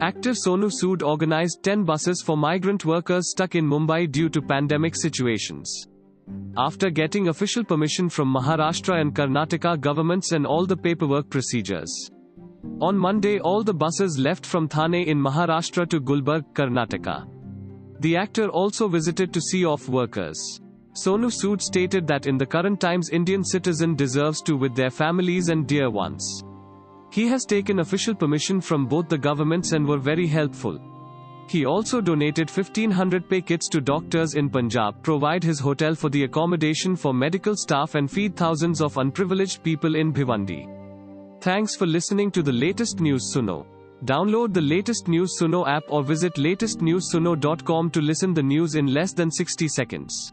Actor Sonu Sood organized 10 buses for migrant workers stuck in Mumbai due to pandemic situations. After getting official permission from Maharashtra and Karnataka governments and all the paperwork procedures. On Monday, all the buses left from Thane in Maharashtra to Gulbarga, Karnataka. The actor also visited to see off workers. Sonu Sood stated that in the current times Indian citizen deserves to with their families and dear ones. He has taken official permission from both the governments and were very helpful. He also donated 1500 PPE kits to doctors in Punjab, provide his hotel for the accommodation for medical staff and feed thousands of unprivileged people in Bhiwandi. Thanks for listening to the latest news Suno. Download the latest news Suno app or visit latestnewsuno.com to listen the news in less than 60 seconds.